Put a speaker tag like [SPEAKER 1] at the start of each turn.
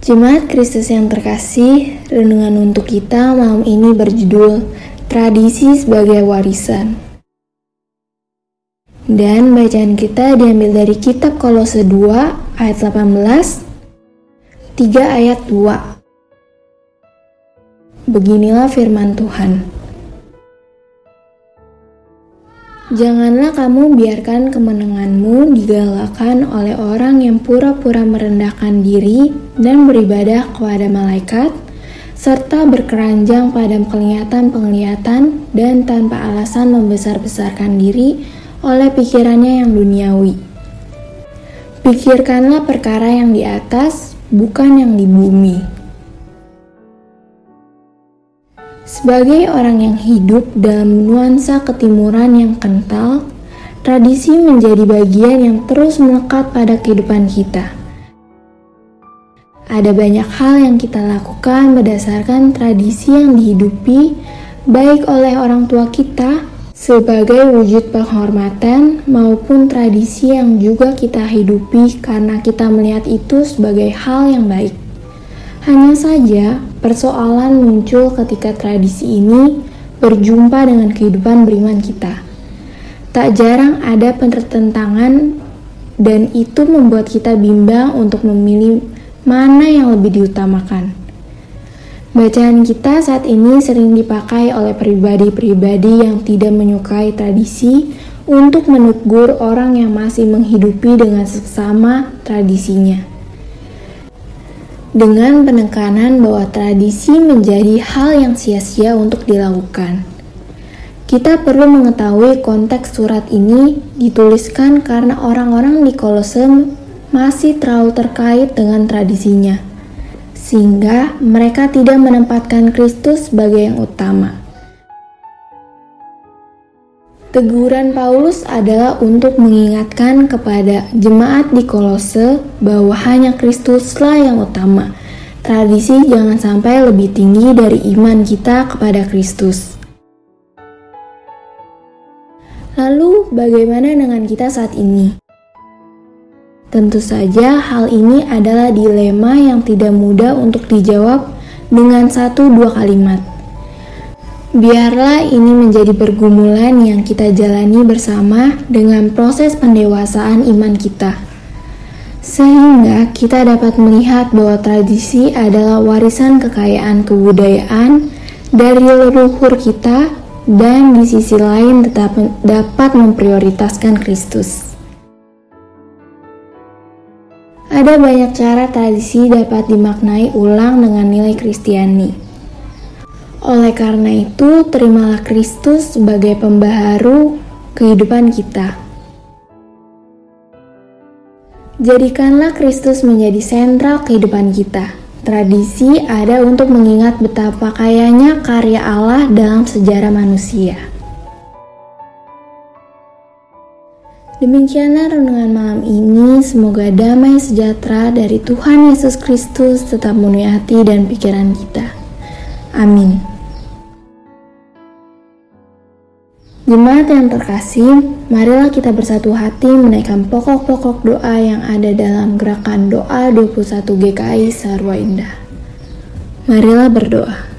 [SPEAKER 1] Jemaat Kristus yang terkasih, renungan untuk kita malam ini berjudul Tradisi sebagai Warisan. Dan bacaan kita diambil dari kitab Kolose 2 ayat 18, 3 ayat 2. Beginilah firman Tuhan. Janganlah kamu biarkan kemenanganmu digalakan oleh orang yang pura-pura merendahkan diri dan beribadah kepada malaikat, serta berkeranjang pada penglihatan-penglihatan dan tanpa alasan membesar-besarkan diri oleh pikirannya yang duniawi. Pikirkanlah perkara yang di atas, bukan yang di bumi Sebagai orang yang hidup dalam nuansa ketimuran yang kental, tradisi menjadi bagian yang terus melekat pada kehidupan kita. Ada banyak hal yang kita lakukan berdasarkan tradisi yang dihidupi, baik oleh orang tua kita sebagai wujud penghormatan, maupun tradisi yang juga kita hidupi karena kita melihat itu sebagai hal yang baik. Hanya saja, persoalan muncul ketika tradisi ini berjumpa dengan kehidupan beriman kita. Tak jarang ada pertentangan dan itu membuat kita bimbang untuk memilih mana yang lebih diutamakan. Bacaan kita saat ini sering dipakai oleh pribadi-pribadi yang tidak menyukai tradisi untuk menegur orang yang masih menghidupi dengan sesama tradisinya dengan penekanan bahwa tradisi menjadi hal yang sia-sia untuk dilakukan. Kita perlu mengetahui konteks surat ini dituliskan karena orang-orang di Kolose masih terlalu terkait dengan tradisinya, sehingga mereka tidak menempatkan Kristus sebagai yang utama. Teguran Paulus adalah untuk mengingatkan kepada jemaat di Kolose bahwa hanya Kristuslah yang utama. Tradisi jangan sampai lebih tinggi dari iman kita kepada Kristus. Lalu, bagaimana dengan kita saat ini? Tentu saja, hal ini adalah dilema yang tidak mudah untuk dijawab dengan satu dua kalimat. Biarlah ini menjadi pergumulan yang kita jalani bersama dengan proses pendewasaan iman kita. Sehingga kita dapat melihat bahwa tradisi adalah warisan kekayaan kebudayaan dari leluhur kita dan di sisi lain tetap dapat memprioritaskan Kristus. Ada banyak cara tradisi dapat dimaknai ulang dengan nilai Kristiani. Oleh karena itu, terimalah Kristus sebagai pembaharu kehidupan kita. Jadikanlah Kristus menjadi sentral kehidupan kita. Tradisi ada untuk mengingat betapa kayanya karya Allah dalam sejarah manusia. Demikianlah renungan malam ini. Semoga damai sejahtera dari Tuhan Yesus Kristus tetap memenuhi hati dan pikiran kita. Amin. Jemaat yang terkasih, marilah kita bersatu hati menaikkan pokok-pokok doa yang ada dalam gerakan doa 21 GKI Sarwa Indah. Marilah berdoa.